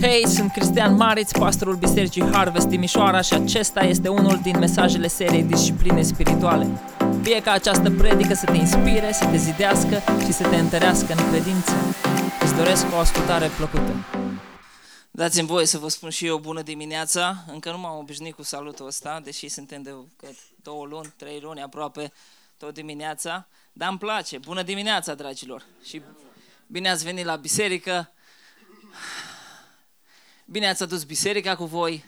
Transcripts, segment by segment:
Hei, sunt Cristian Mariț, pastorul Bisericii Harvest Timișoara și acesta este unul din mesajele seriei Discipline Spirituale. Fie ca această predică să te inspire, să te zidească și să te întărească în credință. Îți doresc o ascultare plăcută. Dați-mi voie să vă spun și eu bună dimineața. Încă nu m-am obișnuit cu salutul ăsta, deși suntem de cât, două luni, trei luni aproape tot dimineața. Dar îmi place. Bună dimineața, dragilor! Și bine ați venit la biserică. Bine ați adus biserica cu voi.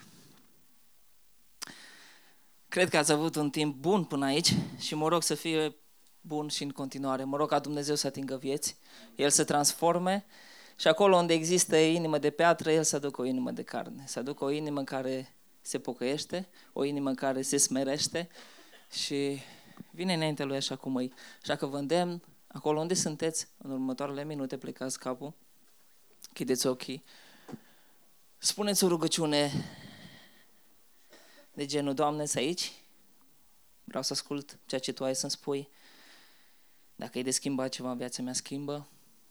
Cred că ați avut un timp bun până aici și mă rog să fie bun și în continuare. Mă rog ca Dumnezeu să atingă vieți, El să transforme și acolo unde există inimă de piatră, El să aducă o inimă de carne. Să aducă o inimă care se pocăiește, o inimă care se smerește și vine înainte Lui așa cum îi. Așa că vă îndemn, acolo unde sunteți, în următoarele minute plecați capul, chideți ochii Spuneți o rugăciune de genul, Doamne, să aici? Vreau să ascult ceea ce Tu ai să-mi spui. Dacă e de schimbat ceva în viața mea, schimbă.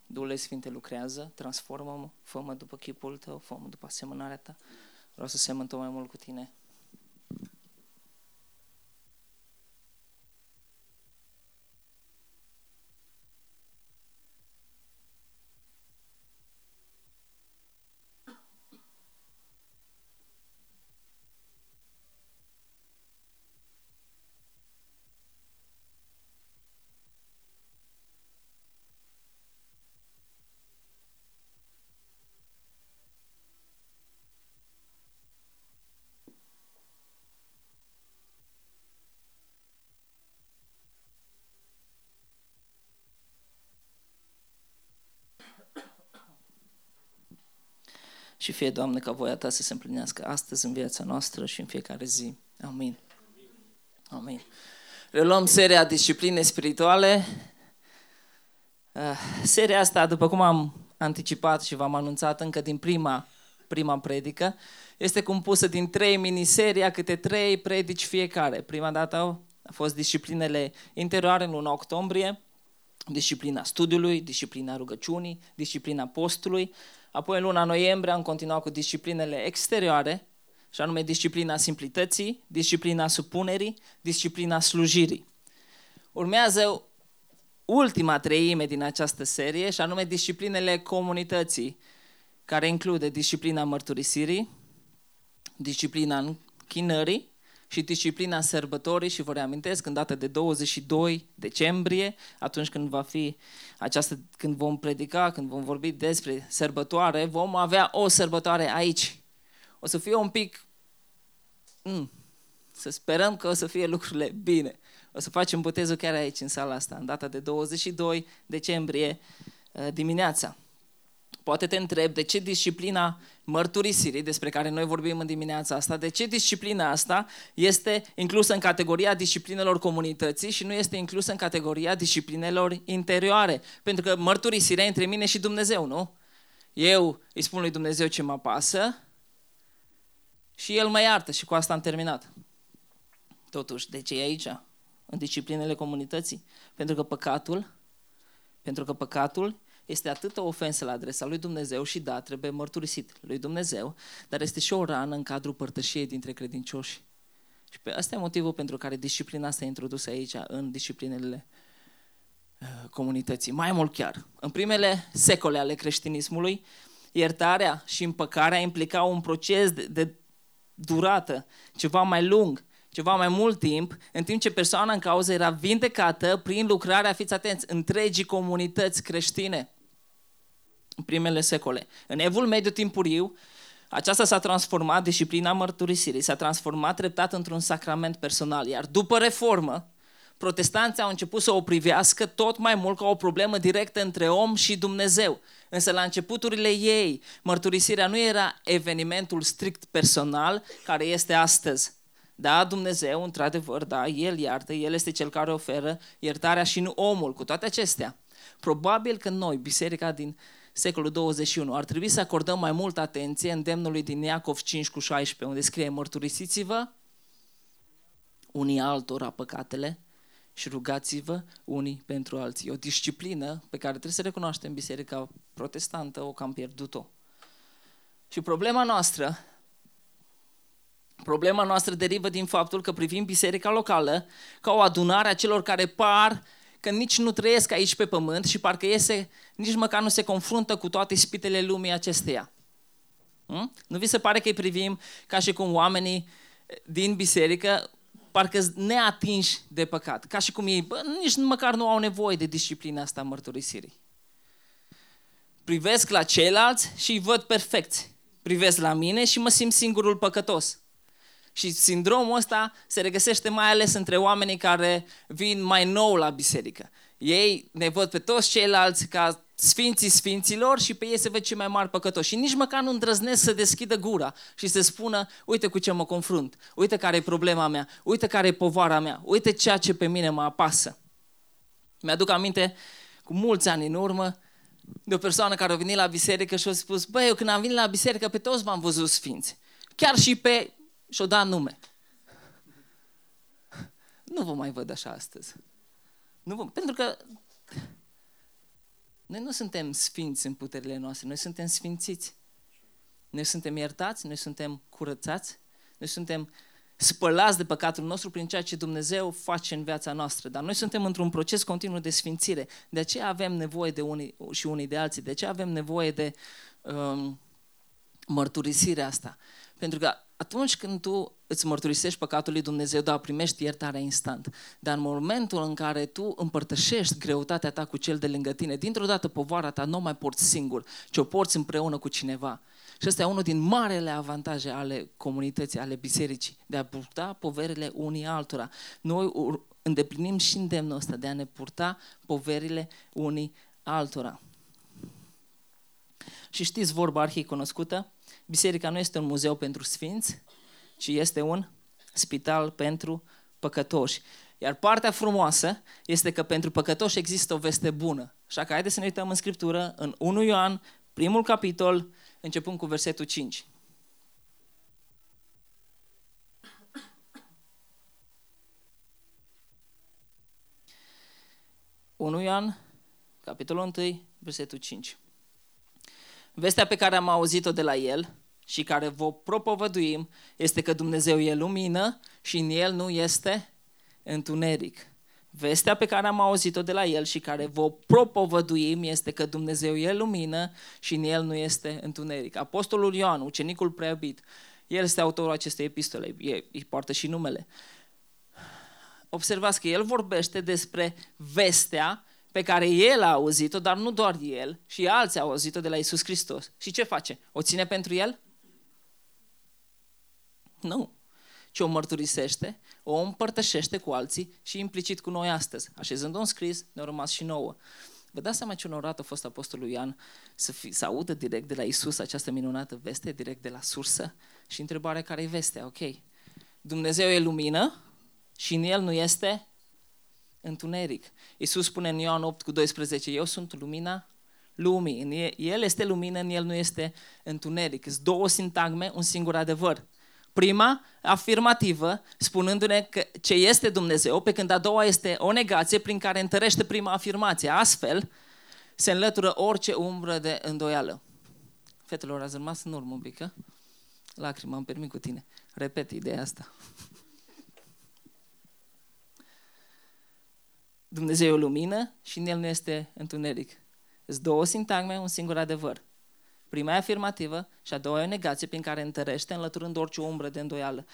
Duhul Sfinte lucrează, transformă-mă, fă-mă după chipul Tău, fă-mă după asemănarea Ta. Vreau să semăn tot mai mult cu Tine. Și fie, Doamne, ca voia Ta să se împlinească astăzi în viața noastră și în fiecare zi. Amin. Amin. Reluăm seria Discipline Spirituale. Uh, seria asta, după cum am anticipat și v-am anunțat încă din prima, prima predică, este compusă din trei miniseria, câte trei predici fiecare. Prima dată a fost disciplinele interioare în luna octombrie, disciplina studiului, disciplina rugăciunii, disciplina postului. Apoi în luna noiembrie am continuat cu disciplinele exterioare, și anume disciplina simplității, disciplina supunerii, disciplina slujirii. Urmează ultima treime din această serie, și anume disciplinele comunității, care include disciplina mărturisirii, disciplina închinării și disciplina sărbătorii și vă reamintesc în data de 22 decembrie, atunci când va fi această, când vom predica, când vom vorbi despre sărbătoare, vom avea o sărbătoare aici. O să fie un pic, mm, să sperăm că o să fie lucrurile bine. O să facem botezul chiar aici, în sala asta, în data de 22 decembrie uh, dimineața. Poate te întreb de ce disciplina mărturisirii, despre care noi vorbim în dimineața asta, de ce disciplina asta este inclusă în categoria disciplinelor comunității și nu este inclusă în categoria disciplinelor interioare. Pentru că mărturisirea între mine și Dumnezeu, nu? Eu îi spun lui Dumnezeu ce mă pasă și El mă iartă și cu asta am terminat. Totuși, de ce e aici? În disciplinele comunității? Pentru că păcatul, pentru că păcatul este atât o ofensă la adresa lui Dumnezeu și da, trebuie mărturisit lui Dumnezeu, dar este și o rană în cadrul părtășiei dintre credincioși. Și pe asta e motivul pentru care disciplina asta e introdusă aici, în disciplinele uh, comunității. Mai mult chiar, în primele secole ale creștinismului, iertarea și împăcarea implicau un proces de, de durată, ceva mai lung, ceva mai mult timp, în timp ce persoana în cauză era vindecată prin lucrarea, fiți atenți, întregii comunități creștine în primele secole. În evul mediu timpuriu, aceasta s-a transformat, disciplina mărturisirii, s-a transformat treptat într-un sacrament personal, iar după reformă, protestanții au început să o privească tot mai mult ca o problemă directă între om și Dumnezeu. Însă la începuturile ei, mărturisirea nu era evenimentul strict personal care este astăzi. Da, Dumnezeu, într-adevăr, da, El iartă, El este Cel care oferă iertarea și nu omul. Cu toate acestea, probabil că noi, biserica din secolul 21, ar trebui să acordăm mai multă atenție îndemnului din Iacov 5 cu 16, unde scrie mărturisiți-vă unii altora păcatele și rugați-vă unii pentru alții. E o disciplină pe care trebuie să recunoaștem biserica protestantă, o cam pierdut-o. Și problema noastră, problema noastră derivă din faptul că privim biserica locală ca o adunare a celor care par că nici nu trăiesc aici pe pământ și parcă iese, nici măcar nu se confruntă cu toate spitele lumii acesteia. Hmm? Nu vi se pare că îi privim ca și cum oamenii din biserică parcă neatinși de păcat. Ca și cum ei bă, nici măcar nu au nevoie de disciplina asta mărturisirii. Privesc la ceilalți și îi văd perfecți. Privesc la mine și mă simt singurul păcătos. Și sindromul ăsta se regăsește mai ales între oamenii care vin mai nou la biserică. Ei ne văd pe toți ceilalți ca sfinții sfinților și pe ei se văd cei mai mari păcătoși. Și nici măcar nu îndrăznesc să deschidă gura și să spună, uite cu ce mă confrunt, uite care e problema mea, uite care e povara mea, uite ceea ce pe mine mă apasă. Mi-aduc aminte, cu mulți ani în urmă, de o persoană care a venit la biserică și a spus, băi, eu când am venit la biserică pe toți m-am văzut sfinți. Chiar și pe... și-o dat nume. Nu vă mai văd așa astăzi. Nu vă... Pentru că noi nu suntem sfinți în puterile noastre, noi suntem sfințiți. Noi suntem iertați, noi suntem curățați, noi suntem spălați de păcatul nostru prin ceea ce Dumnezeu face în viața noastră. Dar noi suntem într-un proces continuu de sfințire. De aceea avem nevoie de unii și unii de alții. De aceea avem nevoie de um, mărturisirea asta. Pentru că atunci când tu îți mărturisești păcatul lui Dumnezeu, da, primești iertarea instant. Dar în momentul în care tu împărtășești greutatea ta cu cel de lângă tine, dintr-o dată povara ta nu mai porți singur, ci o porți împreună cu cineva. Și ăsta e unul din marele avantaje ale comunității, ale bisericii, de a purta poverile unii altora. Noi îndeplinim și îndemnul ăsta de a ne purta poverile unii altora. Și știți vorba arhii cunoscută? Biserica nu este un muzeu pentru sfinți, ci este un spital pentru păcătoși. Iar partea frumoasă este că pentru păcătoși există o veste bună. Așa că haideți să ne uităm în Scriptură, în 1 Ioan, primul capitol, începând cu versetul 5. Unu Ioan, capitolul 1, versetul 5. Vestea pe care am auzit-o de la el și care vă propovăduim este că Dumnezeu e lumină și în el nu este întuneric. Vestea pe care am auzit-o de la el și care vă propovăduim este că Dumnezeu e lumină și în el nu este întuneric. Apostolul Ioan, ucenicul preabit, el este autorul acestei epistole, îi poartă și numele. Observați că el vorbește despre vestea pe care el a auzit-o, dar nu doar el, și alții au auzit-o de la Isus Hristos. Și ce face? O ține pentru el? Nu. Ci o mărturisește, o împărtășește cu alții și implicit cu noi astăzi. Așezând un scris, ne-a rămas și nouă. Vă dați seama ce onorat a fost Apostolul Ioan să, fi, să audă direct de la Isus această minunată veste, direct de la sursă și întrebarea care e vestea, ok. Dumnezeu e lumină și în El nu este întuneric. Iisus spune în Ioan 8 cu 12, eu sunt lumina lumii. El este lumină, în El nu este întuneric. Sunt două sintagme, un singur adevăr. Prima, afirmativă, spunându-ne că ce este Dumnezeu, pe când a doua este o negație prin care întărește prima afirmație. Astfel, se înlătură orice umbră de îndoială. Fetelor, ați rămas în urmă un pic, Lacrima, îmi permit cu tine. Repet ideea asta. Dumnezeu e o lumină și în el nu este întuneric. Sunt două sintagme, un singur adevăr. Prima e afirmativă și a doua e o negație prin care întărește, înlăturând orice umbră de îndoială.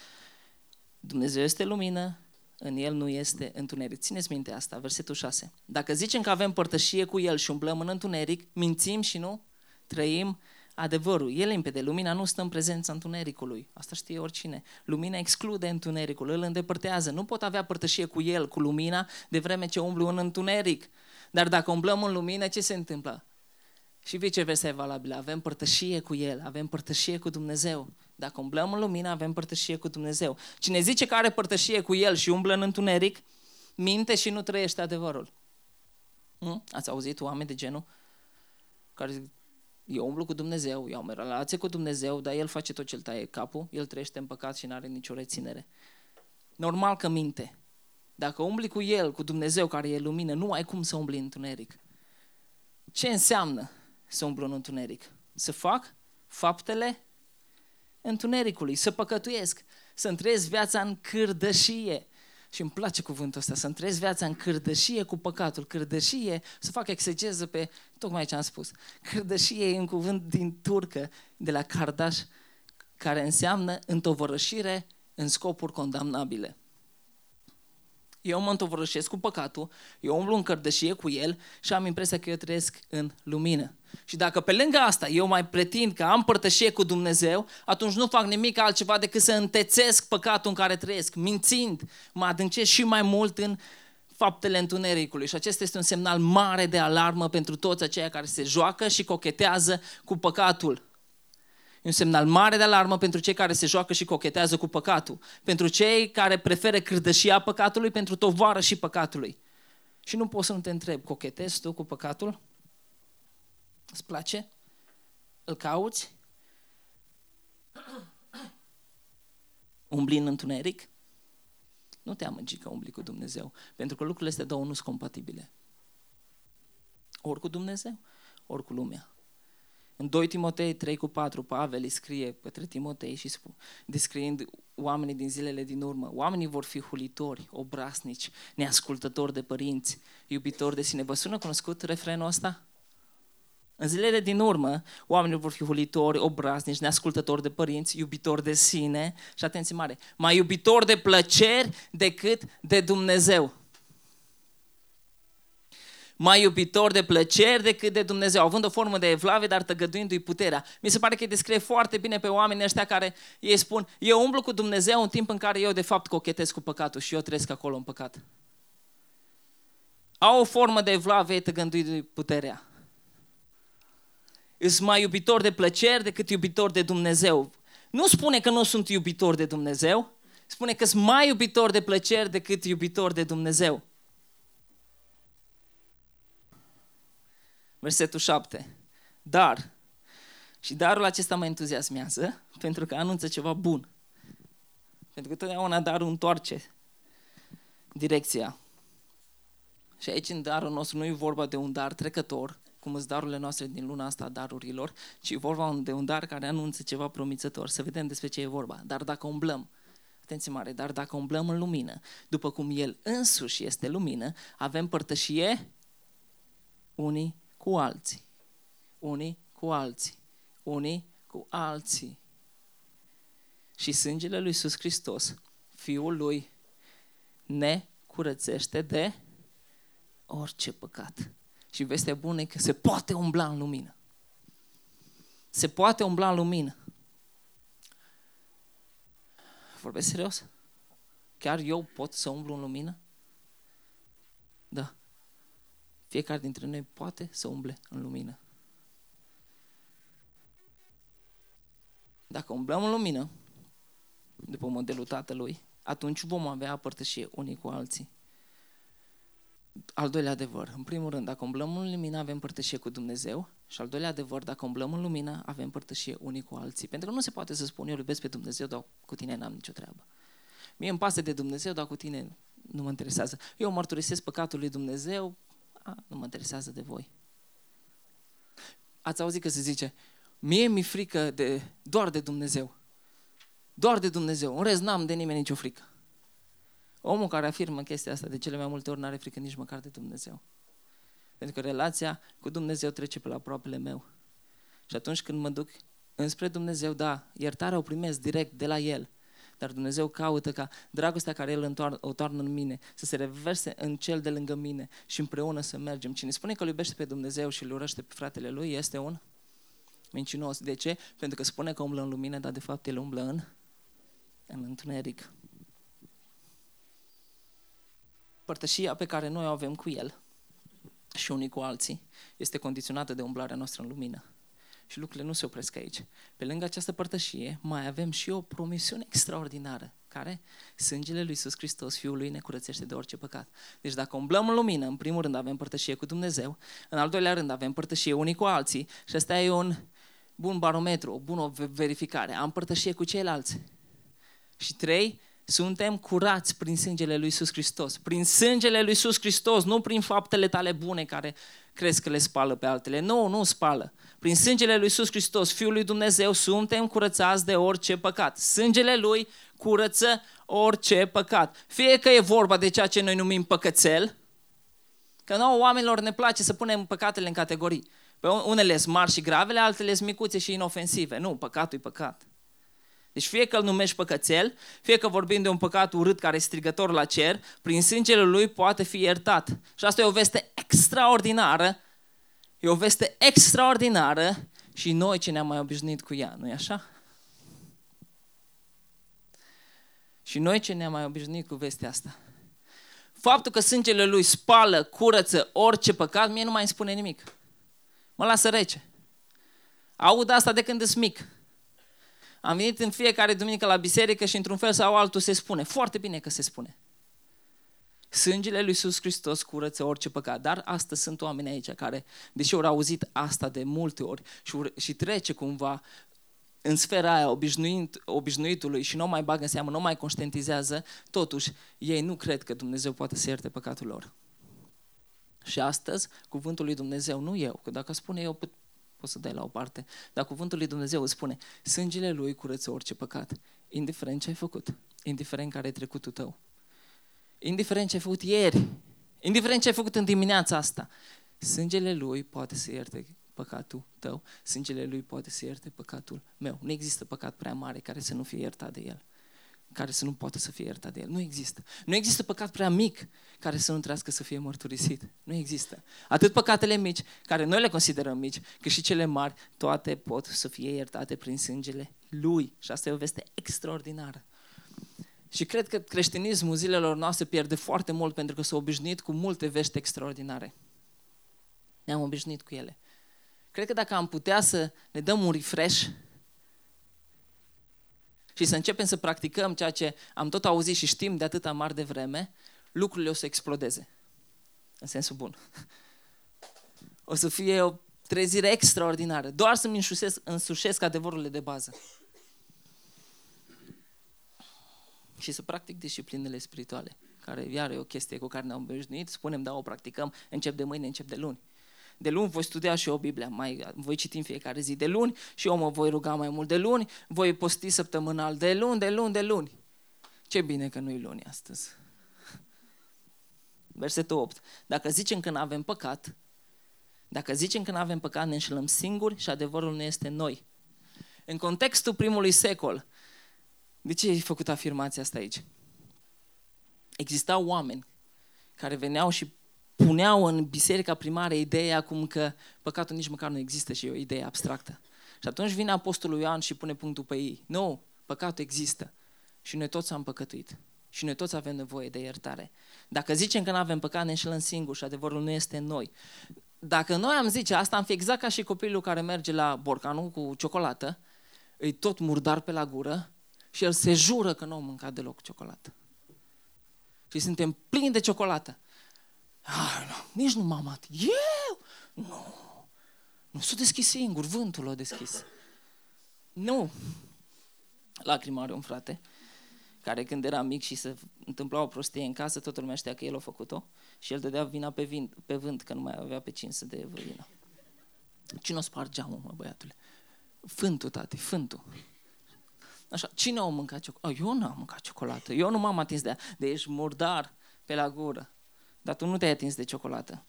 Dumnezeu este lumină, în El nu este întuneric. Țineți minte asta, versetul 6. Dacă zicem că avem părtășie cu El și umblăm în întuneric, mințim și nu trăim adevărul. E limpede, lumina nu stă în prezența întunericului. Asta știe oricine. Lumina exclude întunericul, îl îndepărtează. Nu pot avea părtășie cu el, cu lumina, de vreme ce umblu în întuneric. Dar dacă umblăm în lumină, ce se întâmplă? Și viceversa e valabilă. Avem părtășie cu El, avem părtășie cu Dumnezeu. Dacă umblăm în lumină, avem părtășie cu Dumnezeu. Cine zice că are părtășie cu El și umblă în întuneric, minte și nu trăiește adevărul. Nu? Ați auzit oameni de genul care zic, eu umblu cu Dumnezeu, eu am o relație cu Dumnezeu, dar El face tot ce-l taie capul, El trăiește în păcat și nu are nicio reținere. Normal că minte. Dacă umbli cu El, cu Dumnezeu care e lumină, nu ai cum să umbli în întuneric. Ce înseamnă? Să umblu în întuneric. Să fac faptele întunericului, să păcătuiesc, să trăiesc viața în cârdășie. Și îmi place cuvântul ăsta, să trăiesc viața în cârdășie cu păcatul. Cârdășie, să fac exegeză pe tocmai ce am spus. Cârdășie e un cuvânt din turcă, de la cardaș, care înseamnă întovărășire în scopuri condamnabile eu mă întovărășesc cu păcatul, eu umblu în cărdășie cu el și am impresia că eu trăiesc în lumină. Și dacă pe lângă asta eu mai pretind că am părtășie cu Dumnezeu, atunci nu fac nimic altceva decât să întețesc păcatul în care trăiesc, mințind, mă adâncesc și mai mult în faptele întunericului. Și acesta este un semnal mare de alarmă pentru toți aceia care se joacă și cochetează cu păcatul un semnal mare de alarmă pentru cei care se joacă și cochetează cu păcatul, pentru cei care preferă cârdășia păcatului pentru tovară și păcatului. Și nu poți să nu te întreb, cochetezi tu cu păcatul? Îți place? Îl cauți? Umbli în întuneric? Nu te amăgi că umbli cu Dumnezeu, pentru că lucrurile astea două nu sunt compatibile. Ori cu Dumnezeu, ori cu lumea. În 2 Timotei 3 cu 4, Pavel îi scrie către Timotei și spune, descriind oamenii din zilele din urmă. Oamenii vor fi hulitori, obraznici, neascultători de părinți, iubitori de sine. Vă sună cunoscut refrenul ăsta? În zilele din urmă, oamenii vor fi hulitori, obraznici, neascultători de părinți, iubitori de sine și atenție mare, mai iubitori de plăceri decât de Dumnezeu mai iubitor de plăceri decât de Dumnezeu, având o formă de evlave, dar tăgăduindu-i puterea. Mi se pare că îi descrie foarte bine pe oamenii ăștia care ei spun, eu umblu cu Dumnezeu în timp în care eu de fapt cochetez cu păcatul și eu trăiesc acolo în păcat. Au o formă de evlave tăgăduindu-i puterea. Îs mai iubitor de plăceri decât iubitor de Dumnezeu. Nu spune că nu sunt iubitor de Dumnezeu, spune că sunt mai iubitor de plăceri decât iubitor de Dumnezeu. Versetul 7. Dar, și darul acesta mă entuziasmează pentru că anunță ceva bun. Pentru că totdeauna darul întoarce direcția. Și aici în darul nostru nu e vorba de un dar trecător, cum sunt darurile noastre din luna asta darurilor, ci e vorba de un dar care anunță ceva promițător. Să vedem despre ce e vorba. Dar dacă umblăm, atenție mare, dar dacă umblăm în lumină, după cum El însuși este lumină, avem părtășie unii cu alții. Unii cu alții. Unii cu alții. Și sângele lui Iisus Hristos, Fiul lui, ne curățește de orice păcat. Și vestea bună e că se poate umbla în lumină. Se poate umbla în lumină. Vorbesc serios? Chiar eu pot să umblu în lumină? Da. Fiecare dintre noi poate să umble în lumină. Dacă umblăm în lumină, după modelul tatălui, atunci vom avea părtășie unii cu alții. Al doilea adevăr, în primul rând, dacă umblăm în lumină, avem părtășie cu Dumnezeu și al doilea adevăr, dacă umblăm în lumină, avem părtășie unii cu alții. Pentru că nu se poate să spun, eu iubesc pe Dumnezeu, dar cu tine n-am nicio treabă. Mie îmi pasă de Dumnezeu, dar cu tine nu mă interesează. Eu mărturisesc păcatul lui Dumnezeu, a, nu mă interesează de voi. Ați auzit că se zice, mie mi frică de, doar de Dumnezeu. Doar de Dumnezeu. În rest n-am de nimeni nicio frică. Omul care afirmă chestia asta de cele mai multe ori n-are frică nici măcar de Dumnezeu. Pentru că relația cu Dumnezeu trece pe la aproapele meu. Și atunci când mă duc înspre Dumnezeu, da, iertarea o primesc direct de la El. Dar Dumnezeu caută ca dragostea care El o toarnă în mine să se reverse în cel de lângă mine și împreună să mergem. Cine spune că îl iubește pe Dumnezeu și îl urăște pe fratele lui este un mincinos. De ce? Pentru că spune că umblă în lumină, dar de fapt el umblă în, în întuneric. Părtășia pe care noi o avem cu El și unii cu alții este condiționată de umblarea noastră în lumină. Și lucrurile nu se opresc aici. Pe lângă această părtășie, mai avem și o promisiune extraordinară, care sângele lui Iisus Hristos, Fiul lui, ne curățește de orice păcat. Deci dacă umblăm în lumină, în primul rând avem părtășie cu Dumnezeu, în al doilea rând avem părtășie unii cu alții și asta e un bun barometru, o bună verificare. Am părtășie cu ceilalți. Și trei, Suntem curați prin sângele lui Iisus Hristos. Prin sângele lui Iisus Hristos, nu prin faptele tale bune care crezi că le spală pe altele. Nu, nu spală. Prin sângele lui Iisus Hristos, Fiul lui Dumnezeu, suntem curățați de orice păcat. Sângele lui curăță orice păcat. Fie că e vorba de ceea ce noi numim păcățel, că nouă oamenilor ne place să punem păcatele în categorii. Pe unele sunt mari și gravele, altele sunt micuțe și inofensive. Nu, păcatul e păcat. Deci fie că îl numești păcățel, fie că vorbim de un păcat urât care e strigător la cer, prin sângele lui poate fi iertat. Și asta e o veste extraordinară, e o veste extraordinară și noi ce ne-am mai obișnuit cu ea, nu-i așa? Și noi ce ne-am mai obișnuit cu vestea asta? Faptul că sângele lui spală, curăță orice păcat, mie nu mai îmi spune nimic. Mă lasă rece. Aud asta de când sunt mic. Am venit în fiecare duminică la biserică și într-un fel sau altul se spune. Foarte bine că se spune. Sângele lui Iisus Hristos curăță orice păcat. Dar astăzi sunt oameni aici care, deși au auzit asta de multe ori și, și trece cumva în sfera aia obișnuit, obișnuitului și nu mai bagă în seamă, nu mai conștientizează, totuși ei nu cred că Dumnezeu poate să ierte păcatul lor. Și astăzi, cuvântul lui Dumnezeu, nu eu, că dacă spune eu, poți să dai la o parte, dar cuvântul lui Dumnezeu îți spune, sângele lui curăță orice păcat, indiferent ce ai făcut, indiferent care e trecutul tău, indiferent ce ai făcut ieri, indiferent ce ai făcut în dimineața asta, sângele lui poate să ierte păcatul tău, sângele lui poate să ierte păcatul meu. Nu există păcat prea mare care să nu fie iertat de el care să nu poată să fie iertat de el. Nu există. Nu există păcat prea mic care să nu trească să fie mărturisit. Nu există. Atât păcatele mici, care noi le considerăm mici, cât și cele mari, toate pot să fie iertate prin sângele lui. Și asta e o veste extraordinară. Și cred că creștinismul zilelor noastre pierde foarte mult pentru că s-a obișnuit cu multe vești extraordinare. Ne-am obișnuit cu ele. Cred că dacă am putea să ne dăm un refresh și să începem să practicăm ceea ce am tot auzit și știm de atâta mari de vreme, lucrurile o să explodeze. În sensul bun. O să fie o trezire extraordinară. Doar să-mi însușesc, însușesc adevărurile de bază. Și să practic disciplinele spirituale, care iar e o chestie cu care ne-am obișnuit, spunem, da, o practicăm, încep de mâine, încep de luni de luni voi studia și eu Biblia, mai, voi citi în fiecare zi de luni și eu mă voi ruga mai mult de luni, voi posti săptămânal de luni, de luni, de luni. Ce bine că nu-i luni astăzi. Versetul 8. Dacă zicem că nu avem păcat, dacă zicem că nu avem păcat, ne înșelăm singuri și adevărul nu este noi. În contextul primului secol, de ce ai făcut afirmația asta aici? Existau oameni care veneau și puneau în biserica primară ideea cum că păcatul nici măcar nu există și e o idee abstractă. Și atunci vine Apostolul Ioan și pune punctul pe ei. Nu, păcatul există. Și noi toți am păcătuit. Și noi toți avem nevoie de iertare. Dacă zicem că nu avem păcat, ne înșelăm singuri și adevărul nu este în noi. Dacă noi am zice asta, am fi exact ca și copilul care merge la borcanul cu ciocolată, îi tot murdar pe la gură și el se jură că nu a mâncat deloc ciocolată. Și suntem plini de ciocolată. Ah, nu, nici nu m-am atins. Eu? Nu. Nu s-a deschis singur, vântul l-a deschis. Nu. Lacrima are un frate care când era mic și se întâmpla o prostie în casă, toată lumea știa că el a făcut-o și el dădea vina pe, vin, pe vânt, că nu mai avea pe cine să dea vina. Cine o spart geamul, mă, băiatule? Fântul, tati, fântul. Așa, cine a mâncat ciocolată? Eu nu am mâncat ciocolată, eu nu m-am atins de ea. De ești murdar pe la gură. Dar tu nu te-ai atins de ciocolată.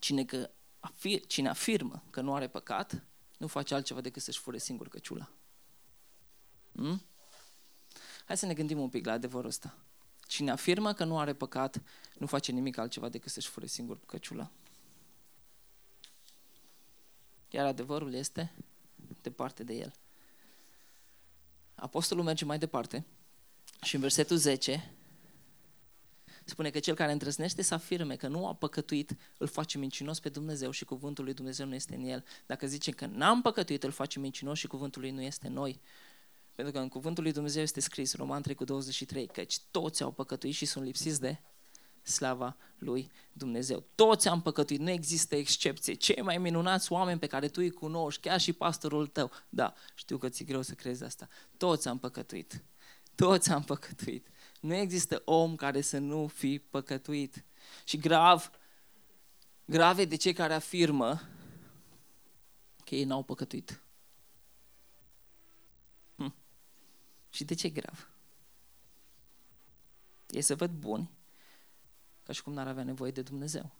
Cine, că afir, cine afirmă că nu are păcat, nu face altceva decât să-și fure singur căciula. Hmm? Hai să ne gândim un pic la adevărul ăsta. Cine afirmă că nu are păcat, nu face nimic altceva decât să-și fure singur căciula. Iar adevărul este departe de el. Apostolul merge mai departe și în versetul 10 spune că cel care întrăznește să afirme că nu a păcătuit, îl face mincinos pe Dumnezeu și cuvântul lui Dumnezeu nu este în el. Dacă zice că n-am păcătuit, îl face mincinos și cuvântul lui nu este în noi. Pentru că în cuvântul lui Dumnezeu este scris, Roman 3 cu 23, căci toți au păcătuit și sunt lipsiți de slava lui Dumnezeu. Toți am păcătuit, nu există excepție. Cei mai minunați oameni pe care tu îi cunoști, chiar și pastorul tău, da, știu că ți-e greu să crezi asta, toți am păcătuit Toți am păcătuit. Nu există om care să nu fi păcătuit. Și grav, grave de cei care afirmă că ei n-au păcătuit. Hm. Și de ce e grav? Ei se văd buni, ca și cum n-ar avea nevoie de Dumnezeu.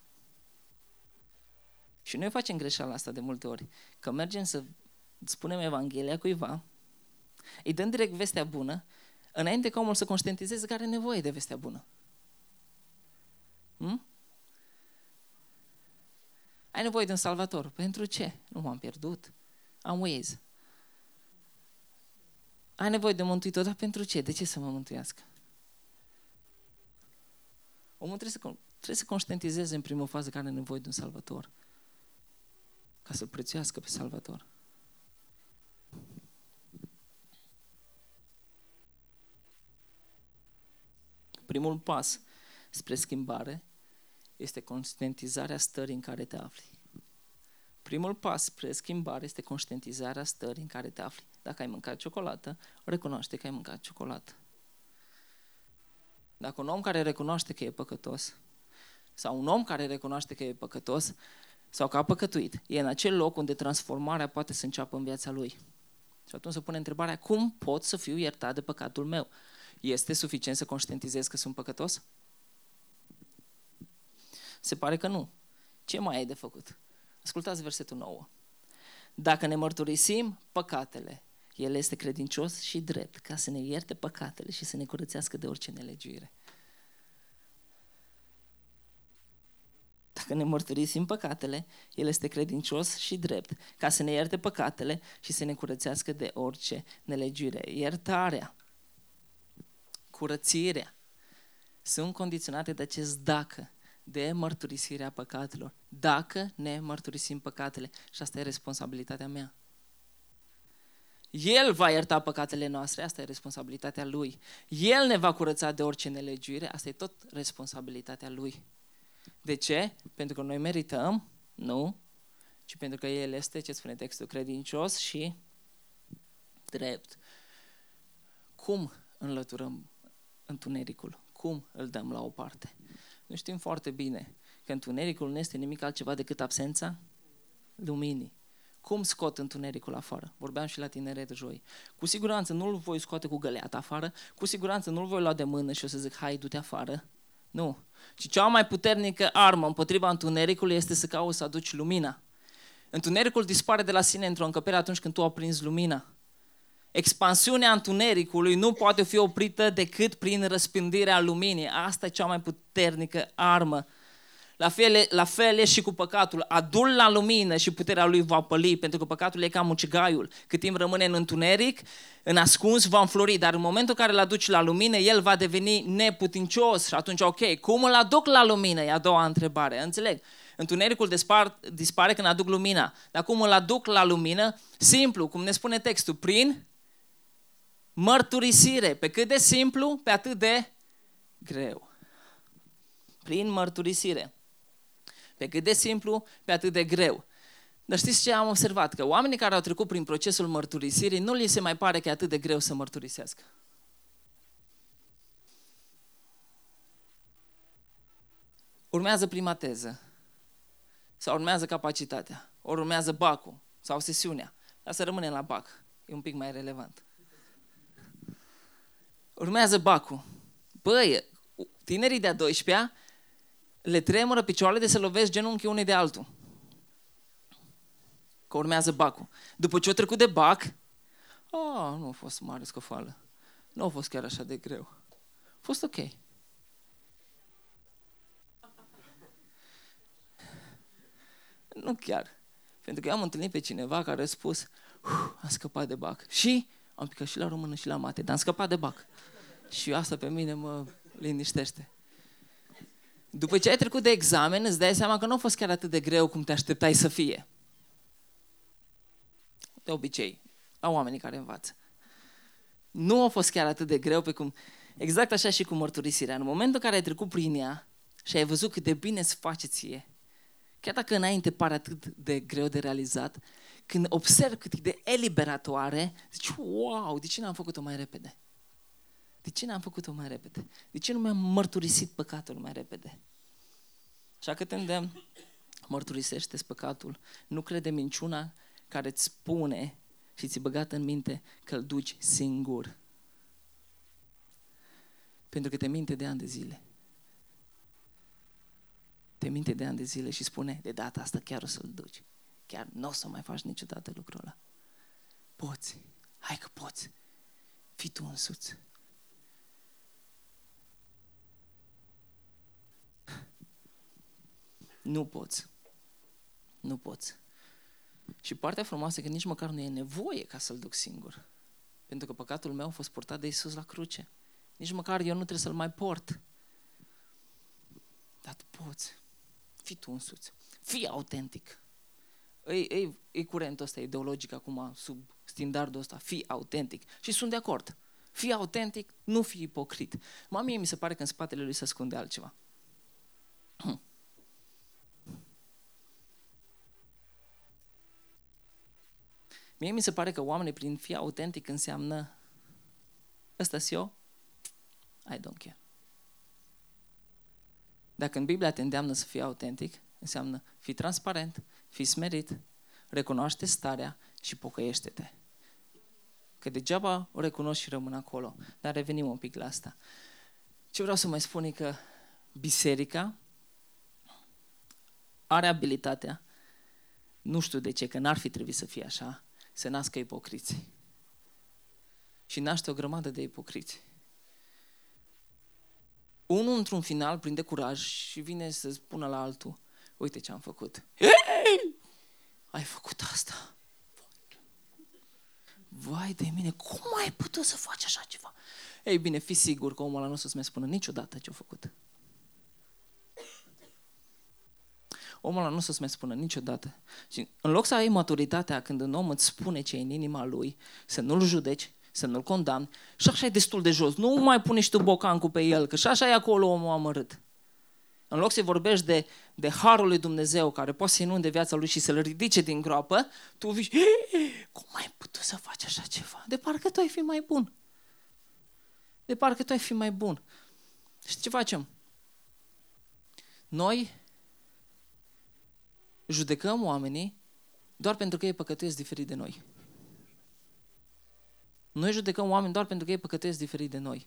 Și noi facem greșeala asta de multe ori, că mergem să spunem Evanghelia cuiva, îi dăm direct vestea bună, înainte ca omul să conștientizeze că are nevoie de vestea bună. Hm? Ai nevoie de un salvator. Pentru ce? Nu m-am pierdut. Am Waze. Ai nevoie de mântuitor, dar pentru ce? De ce să mă mântuiască? Omul trebuie să, trebuie să conștientizeze în primă fază că are nevoie de un salvator. Ca să-l prețuiască pe salvator. Primul pas spre schimbare este conștientizarea stării în care te afli. Primul pas spre schimbare este conștientizarea stării în care te afli. Dacă ai mâncat ciocolată, recunoaște că ai mâncat ciocolată. Dacă un om care recunoaște că e păcătos, sau un om care recunoaște că e păcătos, sau că a păcătuit, e în acel loc unde transformarea poate să înceapă în viața lui. Și atunci se pune întrebarea, cum pot să fiu iertat de păcatul meu? Este suficient să conștientizez că sunt păcătos? Se pare că nu. Ce mai ai de făcut? Ascultați versetul 9. Dacă ne mărturisim păcatele, El este credincios și drept ca să ne ierte păcatele și să ne curățească de orice nelegiuire. Dacă ne mărturisim păcatele, El este credincios și drept ca să ne ierte păcatele și să ne curățească de orice nelegiuire. Iertarea, curățirea sunt condiționate de acest dacă de mărturisirea păcatelor. Dacă ne mărturisim păcatele. Și asta e responsabilitatea mea. El va ierta păcatele noastre, asta e responsabilitatea Lui. El ne va curăța de orice nelegiuire, asta e tot responsabilitatea Lui. De ce? Pentru că noi merităm? Nu. Ci pentru că El este, ce spune textul, credincios și drept. Cum înlăturăm întunericul? Cum îl dăm la o parte? Nu știm foarte bine că întunericul nu este nimic altceva decât absența luminii. Cum scot întunericul afară? Vorbeam și la tineret joi. Cu siguranță nu-l voi scoate cu găleata afară, cu siguranță nu-l voi lua de mână și o să zic, hai, du-te afară. Nu. Și cea mai puternică armă împotriva întunericului este să cauți să aduci lumina. Întunericul dispare de la sine într-o încăpere atunci când tu aprinzi lumina. Expansiunea întunericului nu poate fi oprită decât prin răspândirea luminii. Asta e cea mai puternică armă. La fel, la fel e și cu păcatul. Adul la lumină și puterea lui va păli, pentru că păcatul e ca mucigaiul. Cât timp rămâne în întuneric, în ascuns, va înflori, dar în momentul în care îl aduci la lumină, el va deveni neputincios și atunci, ok, cum îl aduc la lumină? E a doua întrebare, înțeleg? Întunericul dispar, dispare când aduc lumina. Dar cum îl aduc la lumină? Simplu, cum ne spune textul, prin mărturisire. Pe cât de simplu, pe atât de greu. Prin mărturisire. Pe cât de simplu, pe atât de greu. Dar știți ce am observat? Că oamenii care au trecut prin procesul mărturisirii, nu li se mai pare că e atât de greu să mărturisească. Urmează prima teză. Sau urmează capacitatea. Ori urmează bacul. Sau sesiunea. Dar să rămânem la bac. E un pic mai relevant. Urmează bacul. Băi, tinerii de-a 12-a le tremură picioarele de să lovesc genunchii unui de altul. Că urmează bacul. După ce o trecut de bac, oh, nu a fost mare scofală. Nu a fost chiar așa de greu. A fost ok. Nu chiar. Pentru că eu am întâlnit pe cineva care a spus, a scăpat de bac. Și am picat și la română și la mate, dar am scăpat de bac. Și asta pe mine mă liniștește. După ce ai trecut de examen, îți dai seama că nu a fost chiar atât de greu cum te așteptai să fie. De obicei, la oamenii care învață. Nu a fost chiar atât de greu pe cum... Exact așa și cu mărturisirea. În momentul în care ai trecut prin ea și ai văzut cât de bine îți face ție, chiar dacă înainte pare atât de greu de realizat, când observi cât de eliberatoare, zici, wow, de ce n-am făcut-o mai repede? De ce n-am făcut-o mai repede? De ce nu mi-am mărturisit păcatul mai repede? Așa că te îndemn, mărturisește păcatul. Nu crede minciuna care îți spune și ți băgat în minte că îl duci singur. Pentru că te minte de ani de zile. Te minte de ani de zile și spune, de data asta chiar o să-l duci. Chiar nu o să mai faci niciodată lucrul ăla. Poți. Hai că poți. Fii tu însuți. Nu poți. Nu poți. Și partea frumoasă e că nici măcar nu e nevoie ca să-l duc singur. Pentru că păcatul meu a fost purtat de Isus la cruce. Nici măcar eu nu trebuie să-l mai port. Dar tu poți. Fii tu însuți. Fii autentic. E, e, e curentul ăsta ideologic acum sub standardul ăsta. Fii autentic. Și sunt de acord. Fii autentic, nu fii ipocrit. Mă, mie mi se pare că în spatele lui se ascunde altceva. Mie mi se pare că oamenii prin fi autentic înseamnă ăsta eu, I don't care. Dacă în Biblia te îndeamnă să fii autentic, înseamnă fi transparent, fi smerit, recunoaște starea și pocăiește-te. Că degeaba o recunoști și rămân acolo. Dar revenim un pic la asta. Ce vreau să mai spun e că biserica are abilitatea, nu știu de ce, că n-ar fi trebuit să fie așa, să nască ipocriți. Și naște o grămadă de ipocriți. Unul într-un final prinde curaj și vine să spună la altul, uite ce am făcut. Hey! Ai făcut asta. Vai de mine, cum ai putut să faci așa ceva? Ei bine, fi sigur că omul ăla nu o să-ți mai spună niciodată ce-a făcut. omul ăla nu o să-ți mai spună niciodată. Și în loc să ai maturitatea când un om îți spune ce e în inima lui, să nu-l judeci, să nu-l condamni, și așa e destul de jos. Nu mai pune și tu bocancul pe el, că și așa e acolo omul amărât. În loc să vorbești de, de harul lui Dumnezeu care poate să inunde viața lui și să-l ridice din groapă, tu vii, cum ai putut să faci așa ceva? De parcă tu ai fi mai bun. De parcă tu ai fi mai bun. Și ce facem? Noi judecăm oamenii doar pentru că ei păcătuiesc diferit de noi. Noi judecăm oameni doar pentru că ei păcătuiesc diferit de noi.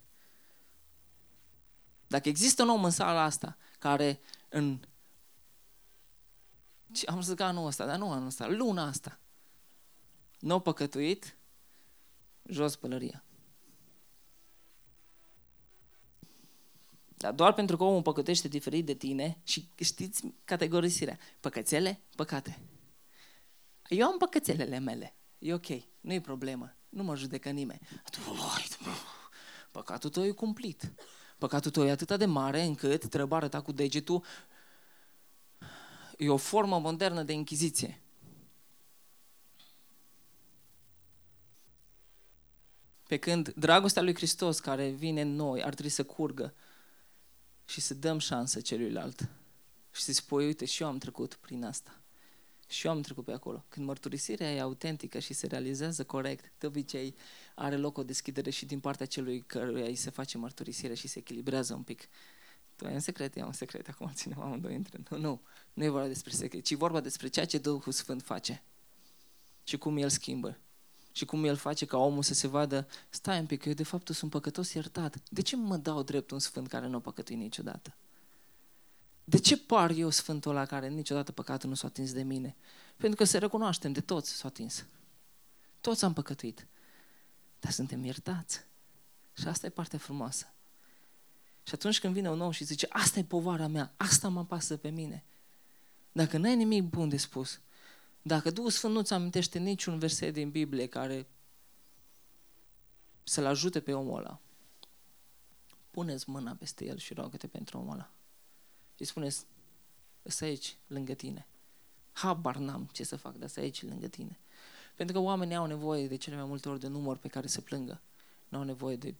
Dacă există un om în sala asta care în am zis că anul ăsta, dar nu anul ăsta, luna asta, nu păcătuit, jos pălăria. Dar doar pentru că omul păcătește diferit de tine și știți categorisirea. Păcățele, păcate. Eu am păcățelele mele. E ok, nu e problemă. Nu mă judecă nimeni. Păcatul tău e cumplit. Păcatul tău e atât de mare încât trebuie arăta cu degetul. E o formă modernă de închiziție. Pe când dragostea lui Hristos care vine în noi ar trebui să curgă și să dăm șansă celuilalt. Și să spui, uite, și eu am trecut prin asta. Și eu am trecut pe acolo. Când mărturisirea e autentică și se realizează corect, de obicei are loc o deschidere și din partea celui căruia îi se face mărturisire și se echilibrează un pic. Tu ai un secret, eu am un secret, acum ținem amândoi între Nu, nu, nu e vorba despre secret, ci vorba despre ceea ce Duhul Sfânt face și cum El schimbă și cum El face ca omul să se vadă, stai un pic, eu de fapt sunt păcătos iertat. De ce mă dau drept un sfânt care nu a păcătuit niciodată? De ce par eu sfântul ăla care niciodată păcatul nu s-a atins de mine? Pentru că se recunoaștem, de toți s-a atins. Toți am păcătuit. Dar suntem iertați. Și asta e partea frumoasă. Și atunci când vine un om și zice, asta e povara mea, asta mă pasă pe mine. Dacă n-ai nimic bun de spus, dacă Duhul Sfânt nu-ți amintește niciun verset din Biblie care să-l ajute pe omul ăla, puneți mâna peste el și roagă-te pentru omul ăla. Și spuneți, ăsta aici, lângă tine. Habar n-am ce să fac, dar ăsta aici, lângă tine. Pentru că oamenii au nevoie de cele mai multe ori de număr pe care să plângă. Nu au nevoie de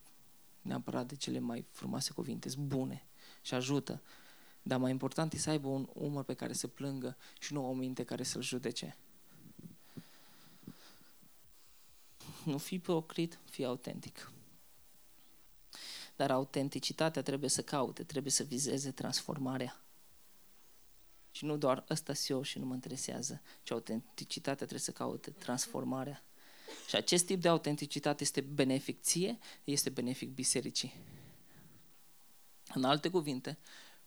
neapărat de cele mai frumoase cuvinte, sunt bune și ajută. Dar mai important e să aibă un umăr pe care să plângă și nu o minte care să-l judece. Nu fi ipocrit, fi autentic. Dar autenticitatea trebuie să caute, trebuie să vizeze transformarea. Și nu doar ăsta eu și nu mă interesează, ci autenticitatea trebuie să caute transformarea. Și acest tip de autenticitate este benefic ție, este benefic bisericii. În alte cuvinte,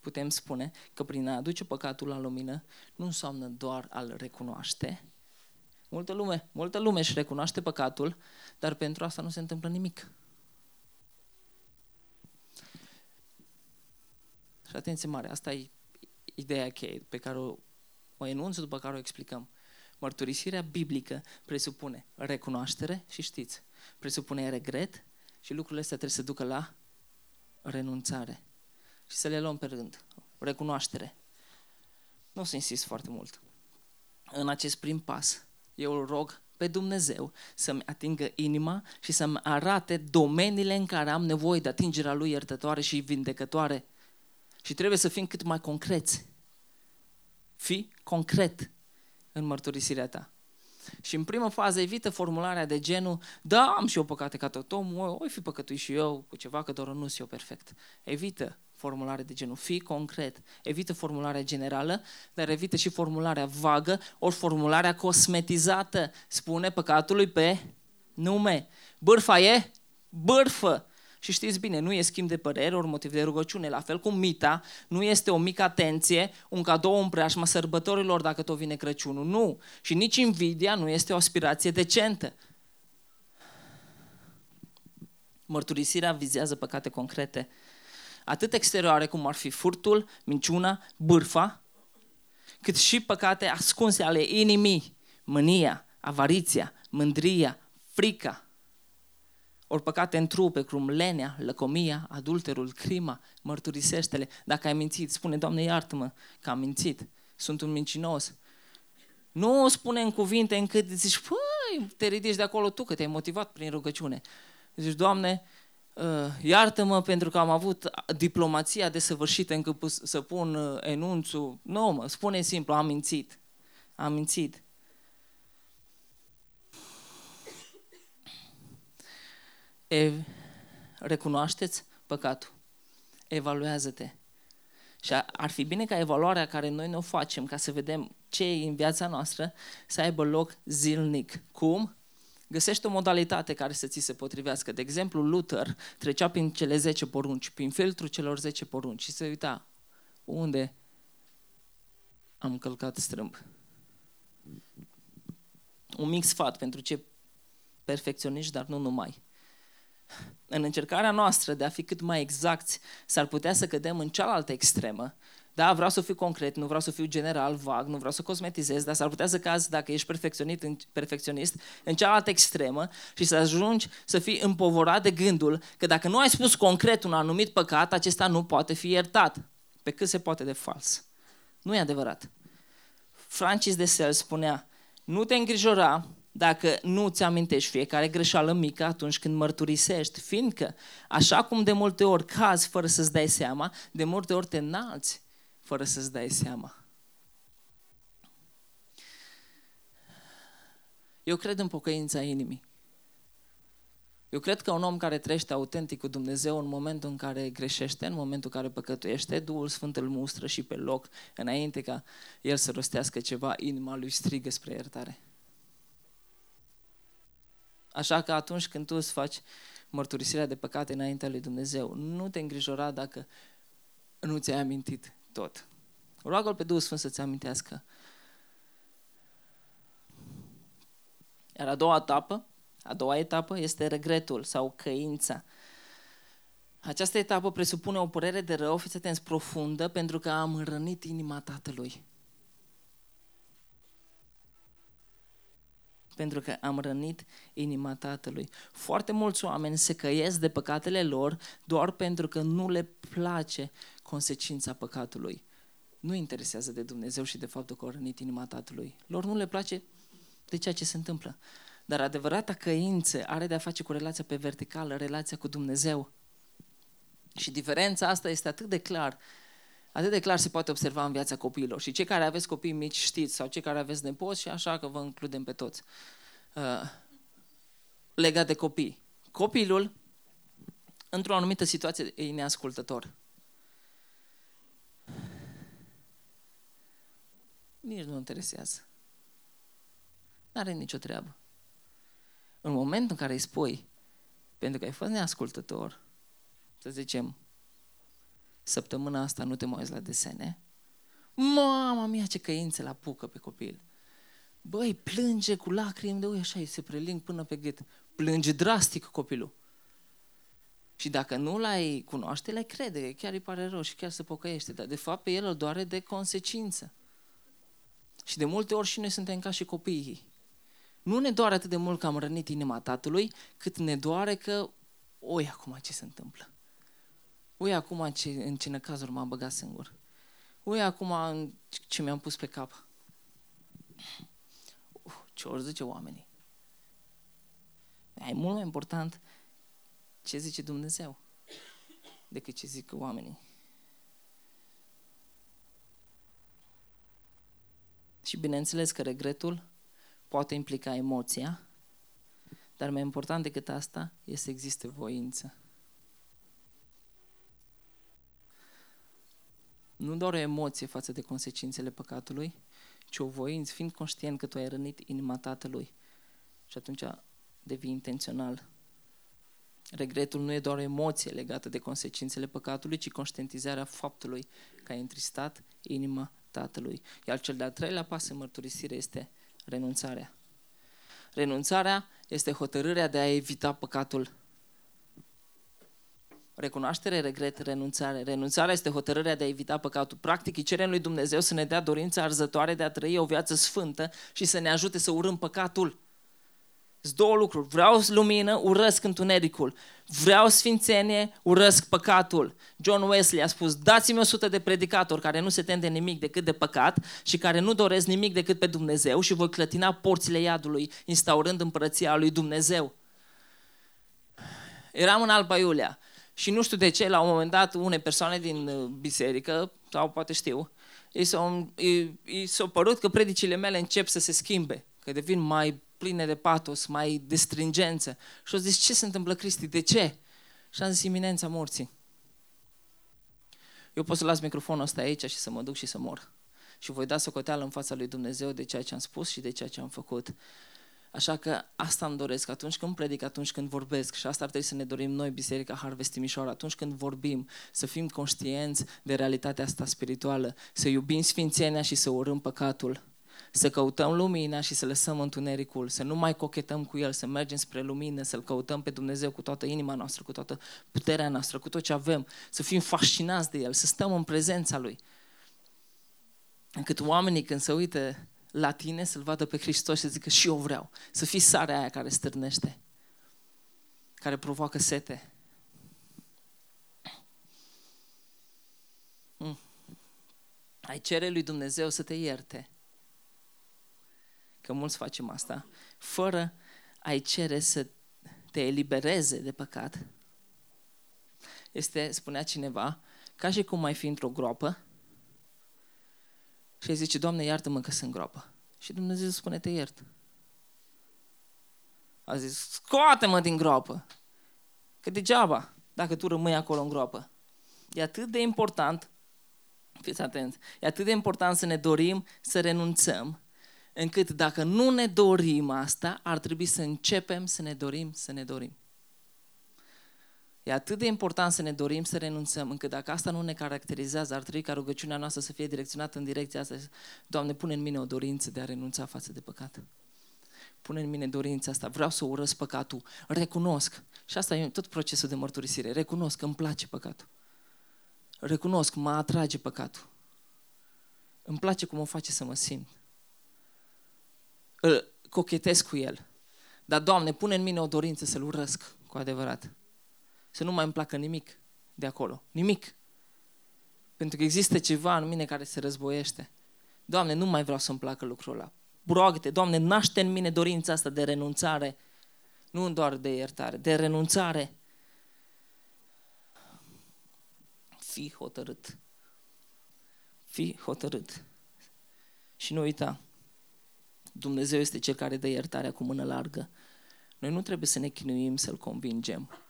putem spune că prin a aduce păcatul la lumină nu înseamnă doar a-l recunoaște. Multă lume, multă lume își recunoaște păcatul, dar pentru asta nu se întâmplă nimic. Și atenție mare, asta e ideea cheie pe care o, o enunț, după care o explicăm. Mărturisirea biblică presupune recunoaștere și știți, presupune regret și lucrurile astea trebuie să ducă la renunțare. Și să le luăm pe rând. Recunoaștere. Nu o să insist foarte mult. În acest prim pas, eu îl rog pe Dumnezeu să-mi atingă inima și să-mi arate domeniile în care am nevoie de atingerea Lui iertătoare și vindecătoare. Și trebuie să fim cât mai concreți. Fii concret în mărturisirea ta. Și în prima fază evită formularea de genul, da, am și eu păcate ca tot omul, oi fi păcătui și eu cu ceva, că doar nu sunt eu perfect. Evită formulare de genul, fii concret. Evită formularea generală, dar evită și formularea vagă, ori formularea cosmetizată. Spune păcatului pe nume. Bârfa e bârfă. Și știți bine, nu e schimb de părere, ori motiv de rugăciune. La fel cum mita nu este o mică atenție, un cadou în preajma sărbătorilor dacă tot vine Crăciunul. Nu. Și nici invidia nu este o aspirație decentă. Mărturisirea vizează păcate concrete, atât exterioare cum ar fi furtul, minciuna, bârfa, cât și păcate ascunse ale inimii, mânia, avariția, mândria, frica, ori păcate în trupe, cum lenea, lăcomia, adulterul, crima, mărturisește-le. Dacă ai mințit, spune, Doamne, iartă-mă că am mințit, sunt un mincinos. Nu o spune în cuvinte încât zici, păi, te ridici de acolo tu, că te-ai motivat prin rugăciune. Zici, Doamne, uh, iartă-mă pentru că am avut diplomația desăvârșită încât să pun uh, enunțul. Nu, mă, spune simplu, am mințit. Am mințit. E, recunoașteți păcatul. Evaluează-te. Și ar fi bine ca evaluarea care noi ne o facem, ca să vedem ce e în viața noastră, să aibă loc zilnic. Cum? Găsește o modalitate care să ți se potrivească. De exemplu, Luther trecea prin cele 10 porunci, prin filtrul celor 10 porunci și se uita unde am călcat strâmb. Un mic sfat pentru ce perfecționiști, dar nu numai în încercarea noastră de a fi cât mai exacti, s-ar putea să cădem în cealaltă extremă. Da, vreau să fiu concret, nu vreau să fiu general, vag, nu vreau să cosmetizez, dar s-ar putea să cazi dacă ești perfecționist în, perfecționist în cealaltă extremă și să ajungi să fii împovorat de gândul că dacă nu ai spus concret un anumit păcat, acesta nu poate fi iertat. Pe cât se poate de fals. Nu e adevărat. Francis de Sales spunea, nu te îngrijora dacă nu ți amintești fiecare greșeală mică atunci când mărturisești, fiindcă așa cum de multe ori cazi fără să-ți dai seama, de multe ori te înalți fără să-ți dai seama. Eu cred în pocăința inimii. Eu cred că un om care trăiește autentic cu Dumnezeu în momentul în care greșește, în momentul în care păcătuiește, Duhul Sfânt îl mustră și pe loc, înainte ca el să rostească ceva, inima lui strigă spre iertare. Așa că atunci când tu îți faci mărturisirea de păcate înaintea lui Dumnezeu, nu te îngrijora dacă nu ți-ai amintit tot. Roagă-L pe Duhul Sfânt să-ți amintească. Iar a doua etapă, a doua etapă este regretul sau căința. Această etapă presupune o părere de rău, fiți atenți, profundă, pentru că am rănit inima tatălui. Pentru că am rănit inima Tatălui. Foarte mulți oameni se căiesc de păcatele lor doar pentru că nu le place consecința păcatului. Nu interesează de Dumnezeu și de faptul că au rănit inima Tatălui. Lor nu le place de ceea ce se întâmplă. Dar adevărata căință are de-a face cu relația pe verticală, relația cu Dumnezeu. Și diferența asta este atât de clar atât de clar se poate observa în viața copiilor. Și cei care aveți copii mici știți, sau cei care aveți nepoți, și așa că vă includem pe toți. Uh, legat de copii. Copilul într-o anumită situație e neascultător. Nici nu interesează. Nu are nicio treabă. În momentul în care îi spui, pentru că ai fost neascultător, să zicem, săptămâna asta nu te mai uiți la desene, mama mia ce căințe la pucă pe copil. Băi, plânge cu lacrimi de ui așa, îi se preling până pe gât. Plânge drastic copilul. Și dacă nu l-ai cunoaște, l-ai crede, chiar îi pare rău și chiar se pocăiește. Dar de fapt pe el îl doare de consecință. Și de multe ori și noi suntem ca și copiii. Nu ne doare atât de mult că am rănit inima tatălui, cât ne doare că, oi acum ce se întâmplă. Oi acum ce, în ce cazuri m-am băgat singur. Oi acum în ce mi-am pus pe cap. Uh, ce ori zice oamenii. E mult mai important ce zice Dumnezeu decât ce zic oamenii. Și bineînțeles că regretul poate implica emoția, dar mai important decât asta este să existe voință. Nu doar o emoție față de consecințele păcatului, ci o voință, fiind conștient că tu ai rănit inima tatălui. Și atunci devii intențional. Regretul nu e doar o emoție legată de consecințele păcatului, ci conștientizarea faptului că ai întristat inima tatălui. Iar cel de-al treilea pas în mărturisire este renunțarea. Renunțarea este hotărârea de a evita păcatul. Recunoaștere, regret, renunțare. Renunțarea este hotărârea de a evita păcatul. Practic, îi cerem lui Dumnezeu să ne dea dorința arzătoare de a trăi o viață sfântă și să ne ajute să urâm păcatul. Sunt două lucruri. Vreau lumină, urăsc întunericul. Vreau sfințenie, urăsc păcatul. John Wesley a spus, dați-mi o sută de predicatori care nu se tem de nimic decât de păcat și care nu doresc nimic decât pe Dumnezeu și voi clătina porțile iadului, instaurând împărăția lui Dumnezeu. Eram în Alba Iulia și nu știu de ce, la un moment dat, une persoane din uh, biserică, sau poate știu, i s-au, i, i s-au părut că predicile mele încep să se schimbe, că devin mai pline de patos, mai de stringență. Și au zis, ce se întâmplă, Cristi? De ce? Și am zis, iminența morții. Eu pot să las microfonul ăsta aici și să mă duc și să mor. Și voi da socoteală în fața lui Dumnezeu de ceea ce am spus și de ceea ce am făcut. Așa că asta îmi doresc. Atunci când predic, atunci când vorbesc. Și asta ar trebui să ne dorim noi, Biserica Harvest Timișoara, atunci când vorbim, să fim conștienți de realitatea asta spirituală, să iubim sfințenia și să urâm păcatul. Să căutăm lumina și să lăsăm întunericul, să nu mai cochetăm cu el, să mergem spre lumină, să-L căutăm pe Dumnezeu cu toată inima noastră, cu toată puterea noastră, cu tot ce avem, să fim fascinați de El, să stăm în prezența Lui. Încât oamenii când se uită la tine să-L vadă pe Hristos și să zică și eu vreau, să fii sarea aia care stârnește, care provoacă sete. Hmm. Ai cere lui Dumnezeu să te ierte că mulți facem asta, fără a-i cere să te elibereze de păcat, este, spunea cineva, ca și cum ai fi într-o groapă și îi zice, Doamne, iartă-mă că sunt groapă. Și Dumnezeu spune, te iert. A zis, scoate-mă din groapă. Că degeaba, dacă tu rămâi acolo în groapă. E atât de important, fiți atenți, e atât de important să ne dorim să renunțăm încât dacă nu ne dorim asta, ar trebui să începem să ne dorim să ne dorim. E atât de important să ne dorim să renunțăm, încât dacă asta nu ne caracterizează, ar trebui ca rugăciunea noastră să fie direcționată în direcția asta. Doamne, pune în mine o dorință de a renunța față de păcat. Pune în mine dorința asta. Vreau să urăsc păcatul. Recunosc. Și asta e tot procesul de mărturisire. Recunosc că îmi place păcatul. Recunosc, mă atrage păcatul. Îmi place cum o face să mă simt îl cochetez cu el. Dar, Doamne, pune în mine o dorință să-L urăsc cu adevărat. Să nu mai îmi placă nimic de acolo. Nimic. Pentru că există ceva în mine care se războiește. Doamne, nu mai vreau să-mi placă lucrul ăla. Roagă-te, Doamne, naște în mine dorința asta de renunțare. Nu doar de iertare, de renunțare. Fii hotărât. Fii hotărât. Și nu uita, Dumnezeu este Cel care dă iertarea cu mână largă. Noi nu trebuie să ne chinuim să-L convingem.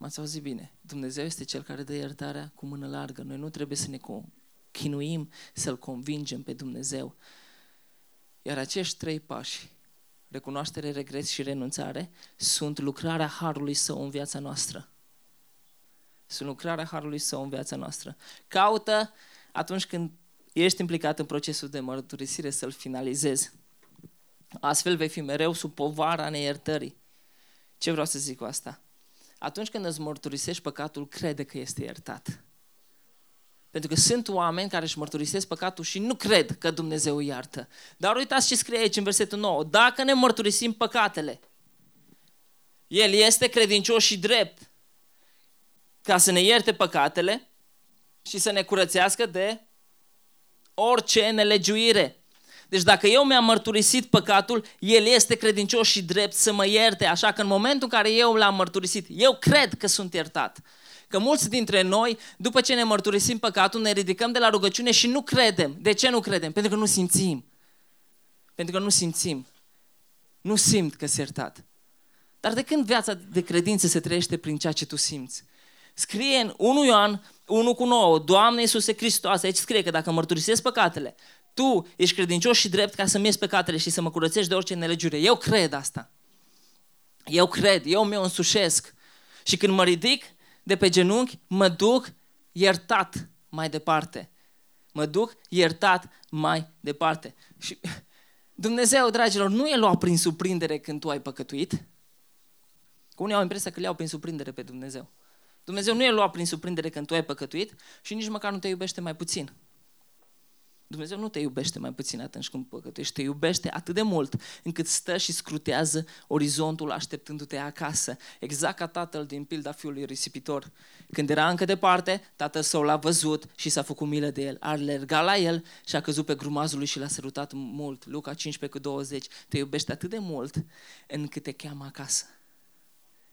M-ați auzit bine. Dumnezeu este Cel care dă iertarea cu mână largă. Noi nu trebuie să ne chinuim să-L convingem pe Dumnezeu. Iar acești trei pași, recunoaștere, regret și renunțare, sunt lucrarea Harului Său în viața noastră. Sunt lucrarea Harului Său în viața noastră. Caută atunci când ești implicat în procesul de mărturisire să-l finalizezi. Astfel vei fi mereu sub povara neiertării. Ce vreau să zic cu asta? Atunci când îți mărturisești păcatul, crede că este iertat. Pentru că sunt oameni care își mărturisesc păcatul și nu cred că Dumnezeu îi iartă. Dar uitați ce scrie aici în versetul 9. Dacă ne mărturisim păcatele, El este credincios și drept ca să ne ierte păcatele și să ne curățească de orice nelegiuire. Deci dacă eu mi-am mărturisit păcatul, El este credincios și drept să mă ierte. Așa că în momentul în care eu l-am mărturisit, eu cred că sunt iertat. Că mulți dintre noi, după ce ne mărturisim păcatul, ne ridicăm de la rugăciune și nu credem. De ce nu credem? Pentru că nu simțim. Pentru că nu simțim. Nu simt că sunt iertat. Dar de când viața de credință se trăiește prin ceea ce tu simți? Scrie în 1 Ioan 1 cu 9, Doamne Iisuse Hristos, aici scrie că dacă mărturisesc păcatele, tu ești credincios și drept ca să-mi ies păcatele și să mă curățești de orice nelegiure. Eu cred asta. Eu cred, eu mi-o însușesc. Și când mă ridic de pe genunchi, mă duc iertat mai departe. Mă duc iertat mai departe. Și Dumnezeu, dragilor, nu e luat prin surprindere când tu ai păcătuit. Că unii au impresia că le iau prin surprindere pe Dumnezeu. Dumnezeu nu e luat prin surprindere când tu ai păcătuit și nici măcar nu te iubește mai puțin. Dumnezeu nu te iubește mai puțin atunci când păcătuiești, te iubește atât de mult încât stă și scrutează orizontul așteptându-te acasă. Exact ca tatăl din pilda fiului risipitor. Când era încă departe, tatăl său l-a văzut și s-a făcut milă de el. A alergat la el și a căzut pe grumazul lui și l-a sărutat mult. Luca 15 cu 20. Te iubește atât de mult încât te cheamă acasă.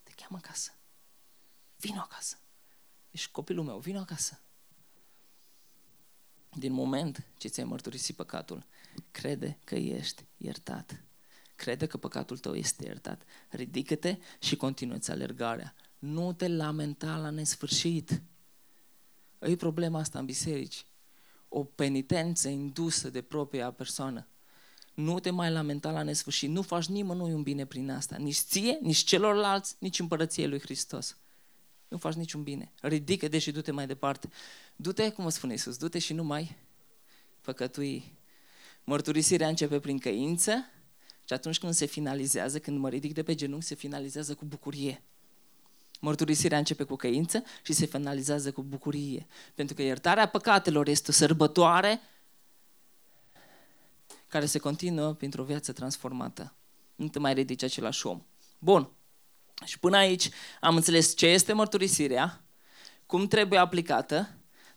Te cheamă acasă. Vino acasă. Ești copilul meu, vino acasă. Din moment ce ți-ai mărturisit păcatul, crede că ești iertat. Crede că păcatul tău este iertat. Ridică-te și continuă-ți alergarea. Nu te lamenta la nesfârșit. E problema asta în biserici. O penitență indusă de propria persoană. Nu te mai lamenta la nesfârșit. Nu faci nimănui un bine prin asta. Nici ție, nici celorlalți, nici împărăției lui Hristos nu faci niciun bine. Ridică-te și du-te mai departe. Du-te, cum o spune Iisus, du-te și nu mai păcătui. Mărturisirea începe prin căință și atunci când se finalizează, când mă ridic de pe genunchi, se finalizează cu bucurie. Mărturisirea începe cu căință și se finalizează cu bucurie. Pentru că iertarea păcatelor este o sărbătoare care se continuă printr-o viață transformată. Nu te mai ridici același om. Bun. Și până aici am înțeles ce este mărturisirea, cum trebuie aplicată,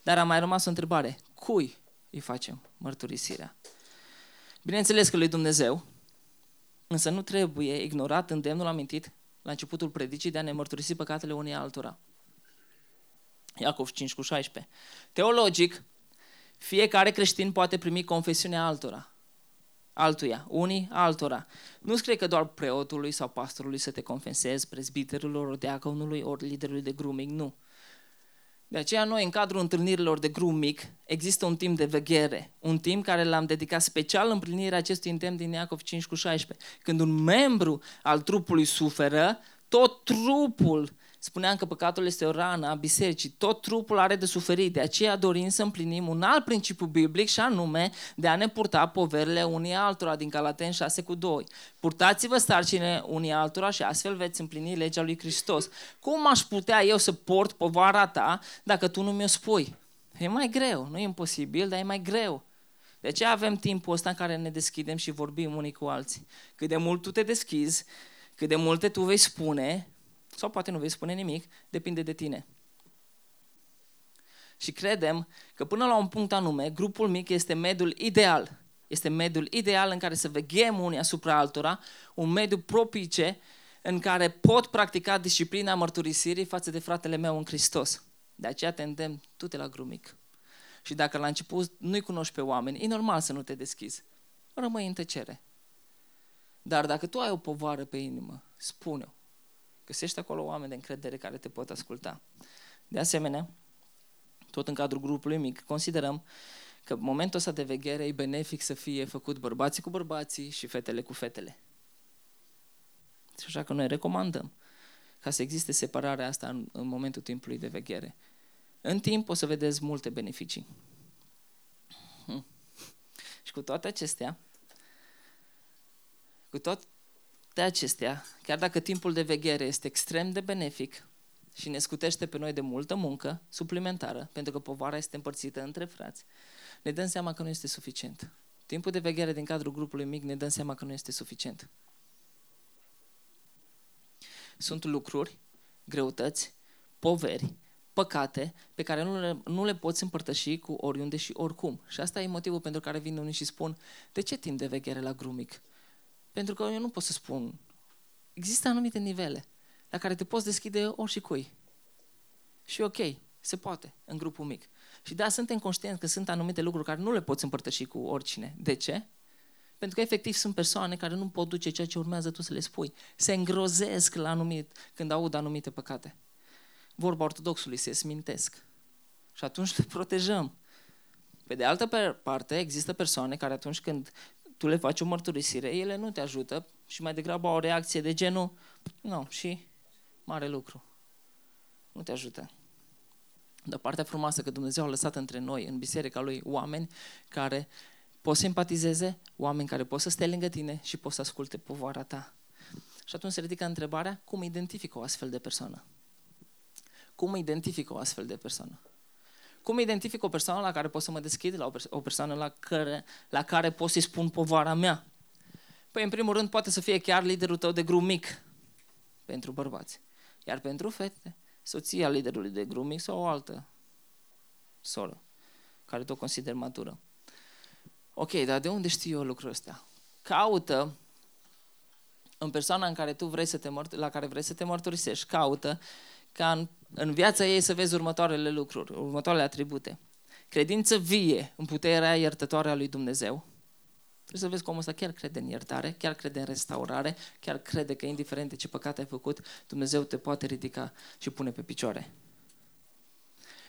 dar a mai rămas o întrebare. Cui îi facem mărturisirea? Bineînțeles că lui Dumnezeu, însă nu trebuie ignorat îndemnul amintit la începutul predicii de a ne mărturisi păcatele unii altora. Iacov 5 cu 16. Teologic, fiecare creștin poate primi confesiunea altora altuia, unii altora. Nu scrie că doar preotului sau pastorului să te confesezi, prezbiterului, ori deaconului, ori liderului de grooming, nu. De aceea noi, în cadrul întâlnirilor de grooming, există un timp de veghere, un timp care l-am dedicat special împlinirea acestui îndemn din Iacov 5 cu 16. Când un membru al trupului suferă, tot trupul spuneam că păcatul este o rană a bisericii, tot trupul are de suferit, de aceea dorim să împlinim un alt principiu biblic și anume de a ne purta poverile unii altora din Galaten 6 cu 2. Purtați-vă sarcine unii altora și astfel veți împlini legea lui Hristos. Cum aș putea eu să port povara ta dacă tu nu mi-o spui? E mai greu, nu e imposibil, dar e mai greu. De aceea avem timpul ăsta în care ne deschidem și vorbim unii cu alții. Cât de mult tu te deschizi, cât de multe tu vei spune, sau poate nu vei spune nimic, depinde de tine. Și credem că până la un punct anume, grupul mic este mediul ideal. Este mediul ideal în care să veghem unii asupra altora, un mediu propice în care pot practica disciplina mărturisirii față de fratele meu în Hristos. De aceea te îndemn, tu te la grup mic. Și dacă la început nu-i cunoști pe oameni, e normal să nu te deschizi. Rămâi în tăcere. Dar dacă tu ai o povară pe inimă, spune-o Găsești acolo oameni de încredere care te pot asculta. De asemenea, tot în cadrul grupului mic, considerăm că momentul ăsta de veghere e benefic să fie făcut bărbații cu bărbații și fetele cu fetele. Și așa că noi recomandăm ca să existe separarea asta în, în momentul timpului de veghere. În timp o să vedeți multe beneficii. Hm. Și cu toate acestea, cu toate acestea, chiar dacă timpul de veghere este extrem de benefic și ne scutește pe noi de multă muncă suplimentară, pentru că povara este împărțită între frați, ne dăm seama că nu este suficient. Timpul de veghere din cadrul grupului mic ne dăm seama că nu este suficient. Sunt lucruri, greutăți, poveri, păcate pe care nu le, nu le poți împărtăși cu oriunde și oricum. Și asta e motivul pentru care vin unii și spun, de ce timp de veghere la grumic? Pentru că eu nu pot să spun. Există anumite nivele la care te poți deschide ori și cui. Și ok, se poate în grupul mic. Și da, suntem conștienți că sunt anumite lucruri care nu le poți împărtăși cu oricine. De ce? Pentru că efectiv sunt persoane care nu pot duce ceea ce urmează tu să le spui. Se îngrozesc la anumit, când aud anumite păcate. Vorba ortodoxului, se smintesc. Și atunci le protejăm. Pe de altă parte, există persoane care atunci când tu le faci o mărturisire, ele nu te ajută și mai degrabă au o reacție de genul, nu, și mare lucru. Nu te ajută. Dar partea frumoasă că Dumnezeu a lăsat între noi, în biserica Lui, oameni care pot să empatizeze, oameni care pot să stea lângă tine și pot să asculte povara ta. Și atunci se ridică întrebarea, cum identific o astfel de persoană? Cum identific o astfel de persoană? Cum identific o persoană la care pot să mă deschid, la o, perso- o persoană la care, la care pot să-i spun povara mea? Păi, în primul rând, poate să fie chiar liderul tău de grup mic pentru bărbați. Iar pentru fete, soția liderului de grup mic sau o altă soră care tu o consider matură. Ok, dar de unde știu eu lucrul ăsta? Caută în persoana în care tu vrei să te mărt- la care vrei să te mărturisești, caută ca în, în viața ei să vezi următoarele lucruri, următoarele atribute. Credință vie în puterea iertătoare a lui Dumnezeu. Trebuie să vezi cum ăsta chiar crede în iertare, chiar crede în restaurare, chiar crede că indiferent de ce păcate ai făcut, Dumnezeu te poate ridica și pune pe picioare.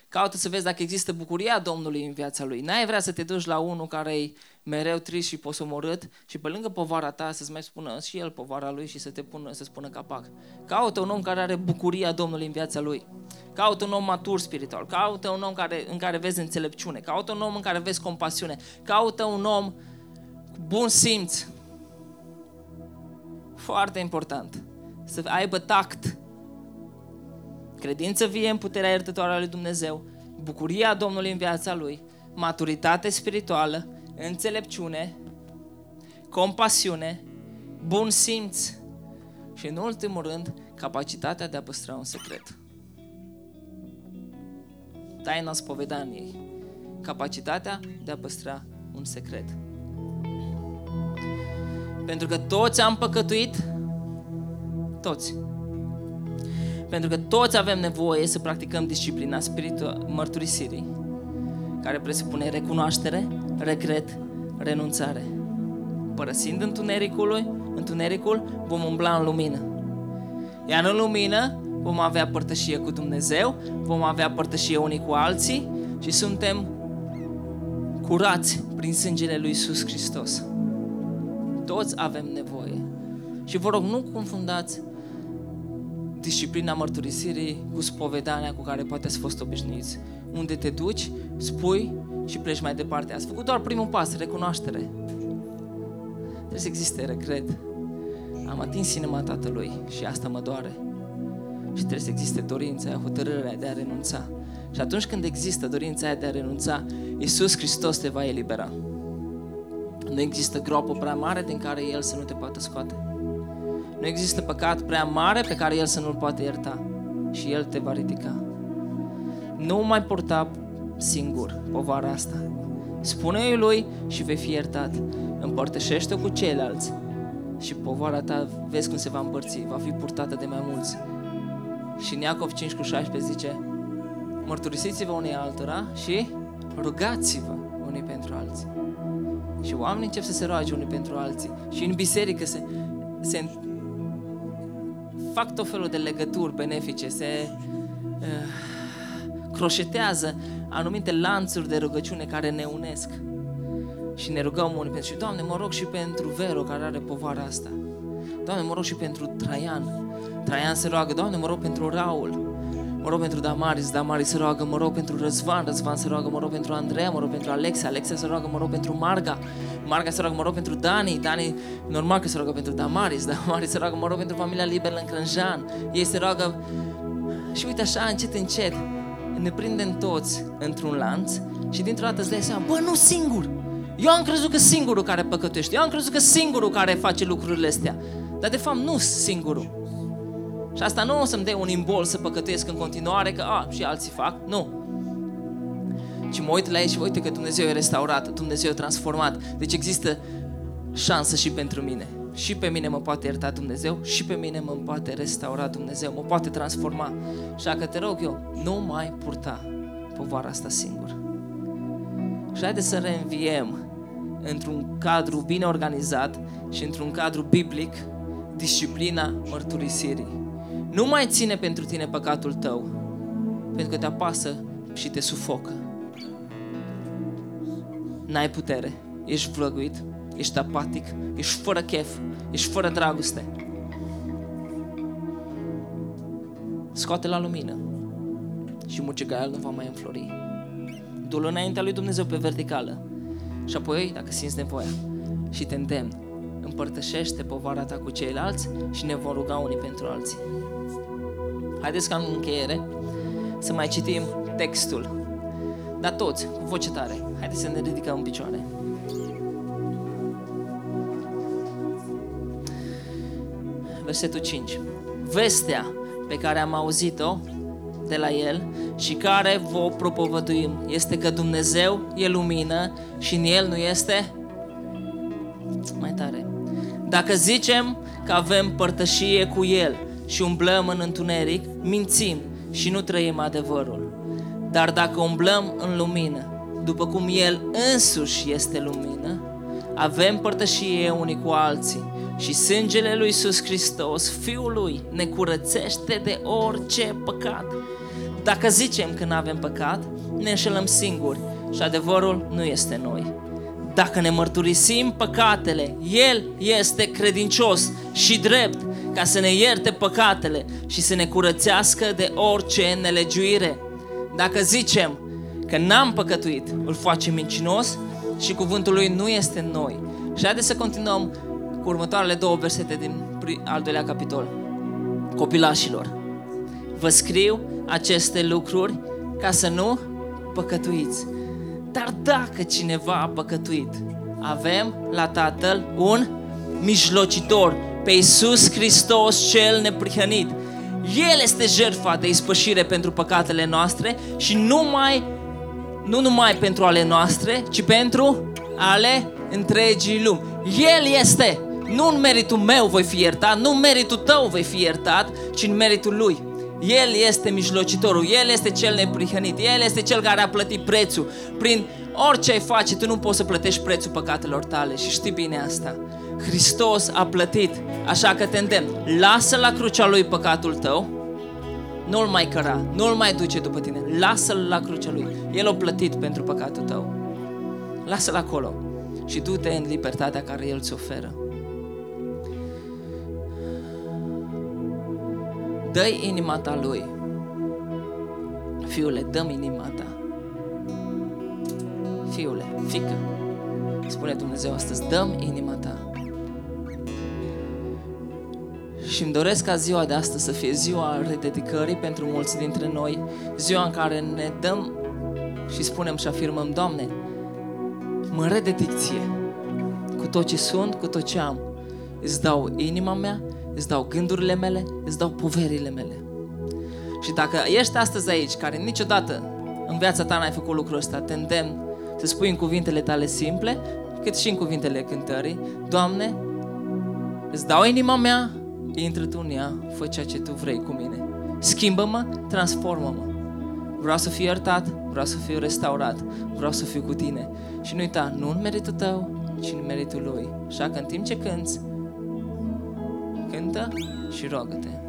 Caută să vezi dacă există bucuria Domnului în viața lui. N-ai vrea să te duci la unul care e mereu trist și posomorât și pe lângă povara ta să-ți mai spună și el povara lui și să te pună, să spună capac. Caută un om care are bucuria Domnului în viața lui. Caută un om matur spiritual. Caută un om care, în care vezi înțelepciune. Caută un om în care vezi compasiune. Caută un om cu bun simț. Foarte important. Să aibă tact credință vie în puterea iertătoare a lui Dumnezeu, bucuria Domnului în viața lui, maturitate spirituală, înțelepciune, compasiune, bun simț și, în ultimul rând, capacitatea de a păstra un secret. Taina spovedaniei. Capacitatea de a păstra un secret. Pentru că toți am păcătuit, toți. Pentru că toți avem nevoie să practicăm disciplina spirituală, mărturisirii, care presupune recunoaștere, regret, renunțare. Părăsind întunericul, întunericul, vom umbla în lumină. Iar în lumină vom avea părtășie cu Dumnezeu, vom avea părtășie unii cu alții și suntem curați prin sângele lui Iisus Hristos. Toți avem nevoie. Și vă rog, nu confundați disciplina mărturisirii cu spovedania cu care poate ați fost obișnuiți. Unde te duci, spui și pleci mai departe. Ați făcut doar primul pas, recunoaștere. Trebuie să existe regret. Am atins inima Tatălui și asta mă doare. Și trebuie să existe dorința aia, hotărârea de a renunța. Și atunci când există dorința aia de a renunța, Iisus Hristos te va elibera. Nu există groapă prea mare din care El să nu te poată scoate. Nu există păcat prea mare pe care El să nu-l poate ierta și El te va ridica. Nu mai purta singur povara asta. Spune-i lui și vei fi iertat. Împărtășește cu ceilalți și povara ta, vezi cum se va împărți, va fi purtată de mai mulți. Și în Iacov 5 cu 16 zice, mărturisiți-vă unii altora și rugați-vă unii pentru alții. Și oamenii încep să se roage unii pentru alții. Și în biserică se, se fac tot felul de legături benefice, se uh, croșetează anumite lanțuri de rugăciune care ne unesc. Și ne rugăm unii pentru și Doamne, mă rog și pentru Vero care are povara asta. Doamne, mă rog și pentru Traian. Traian se roagă, Doamne, mă rog pentru Raul. Mă rog pentru Damaris, Damaris se roagă, mă rog pentru Răzvan, Răzvan se roagă, mă rog pentru Andreea, mă rog pentru Alexa, Alexa se roagă, mă rog pentru Marga, Marga se roagă, mă rog pentru Dani, Dani normal că se roagă pentru Damaris, Damaris se roagă, mă rog pentru familia Liber în Crânjan, ei se roagă și uite așa, încet, încet, ne prindem toți într-un lanț și dintr-o dată îți dai seama, bă, nu singur, eu am crezut că singurul care păcătuiește, eu am crezut că singurul care face lucrurile astea, dar de fapt nu singurul. Și asta nu o să-mi dea un imbol să păcătuiesc în continuare, că a, și alții fac, nu. Și mă uit la ei și uite că Dumnezeu e restaurat, Dumnezeu e transformat. Deci există șansă și pentru mine. Și pe mine mă poate ierta Dumnezeu și pe mine mă poate restaura Dumnezeu, mă poate transforma. Și dacă te rog eu, nu mai purta povara asta singur. Și haideți să reînviem într-un cadru bine organizat și într-un cadru biblic disciplina mărturisirii. Nu mai ține pentru tine păcatul tău, pentru că te apasă și te sufocă. N-ai putere, ești vlăguit, ești apatic, ești fără chef, ești fără dragoste. Scoate la lumină și mucegaiul nu va mai înflori. Du-l înaintea lui Dumnezeu pe verticală și apoi, dacă simți nevoia și te îndemn, împărtășește povara ta cu ceilalți și ne vom ruga unii pentru alții. Haideți ca în încheiere să mai citim textul. Dar toți, cu voce tare, haideți să ne ridicăm în picioare. Versetul 5. Vestea pe care am auzit-o de la El și care vă propovăduim este că Dumnezeu e lumină și în El nu este mai tare. Dacă zicem că avem părtășie cu El și umblăm în întuneric, mințim și nu trăim adevărul. Dar dacă umblăm în lumină, după cum El însuși este lumină, avem părtășie unii cu alții și sângele lui Iisus Hristos, Fiul Lui, ne curățește de orice păcat. Dacă zicem că nu avem păcat, ne înșelăm singuri și adevărul nu este noi. Dacă ne mărturisim păcatele, El este credincios și drept ca să ne ierte păcatele și să ne curățească de orice nelegiuire. Dacă zicem că n-am păcătuit, îl facem mincinos și cuvântul lui nu este în noi. Și haideți să continuăm cu următoarele două versete din al doilea capitol. Copilașilor, vă scriu aceste lucruri ca să nu păcătuiți. Dar dacă cineva a păcătuit, avem la Tatăl un mijlocitor, pe Iisus Hristos cel neprihănit. El este jertfa de ispășire pentru păcatele noastre și numai, nu numai pentru ale noastre, ci pentru ale întregii lumi. El este, nu în meritul meu voi fi iertat, nu în meritul tău voi fi iertat, ci în meritul Lui. El este mijlocitorul, El este cel neprihănit, El este cel care a plătit prețul. Prin orice ai face, tu nu poți să plătești prețul păcatelor tale și știi bine asta. Hristos a plătit, așa că te îndemn, lasă la crucea Lui păcatul tău, nu-l mai căra, nu-l mai duce după tine, lasă-l la crucea Lui. El a plătit pentru păcatul tău. Lasă-l acolo și du-te în libertatea care El ți oferă. Dă-i inima ta lui. Fiule, dăm inima ta. Fiule, fică, spune Dumnezeu astăzi, dăm inima ta. Și îmi doresc ca ziua de astăzi să fie ziua rededicării pentru mulți dintre noi, ziua în care ne dăm și spunem și afirmăm, Doamne, mă rededic ție, cu tot ce sunt, cu tot ce am. Îți dau inima mea, îți dau gândurile mele, îți dau poverile mele. Și dacă ești astăzi aici, care niciodată în viața ta n-ai făcut lucrul ăsta, te îndemn să spui în cuvintele tale simple, cât și în cuvintele cântării, Doamne, îți dau inima mea, intră tu în ea, fă ceea ce tu vrei cu mine. Schimbă-mă, transformă-mă. Vreau să fiu iertat, vreau să fiu restaurat, vreau să fiu cu tine. Și nu uita, nu în meritul tău, ci în meritul lui. Așa că în timp ce cânți, Kinta šį rogą.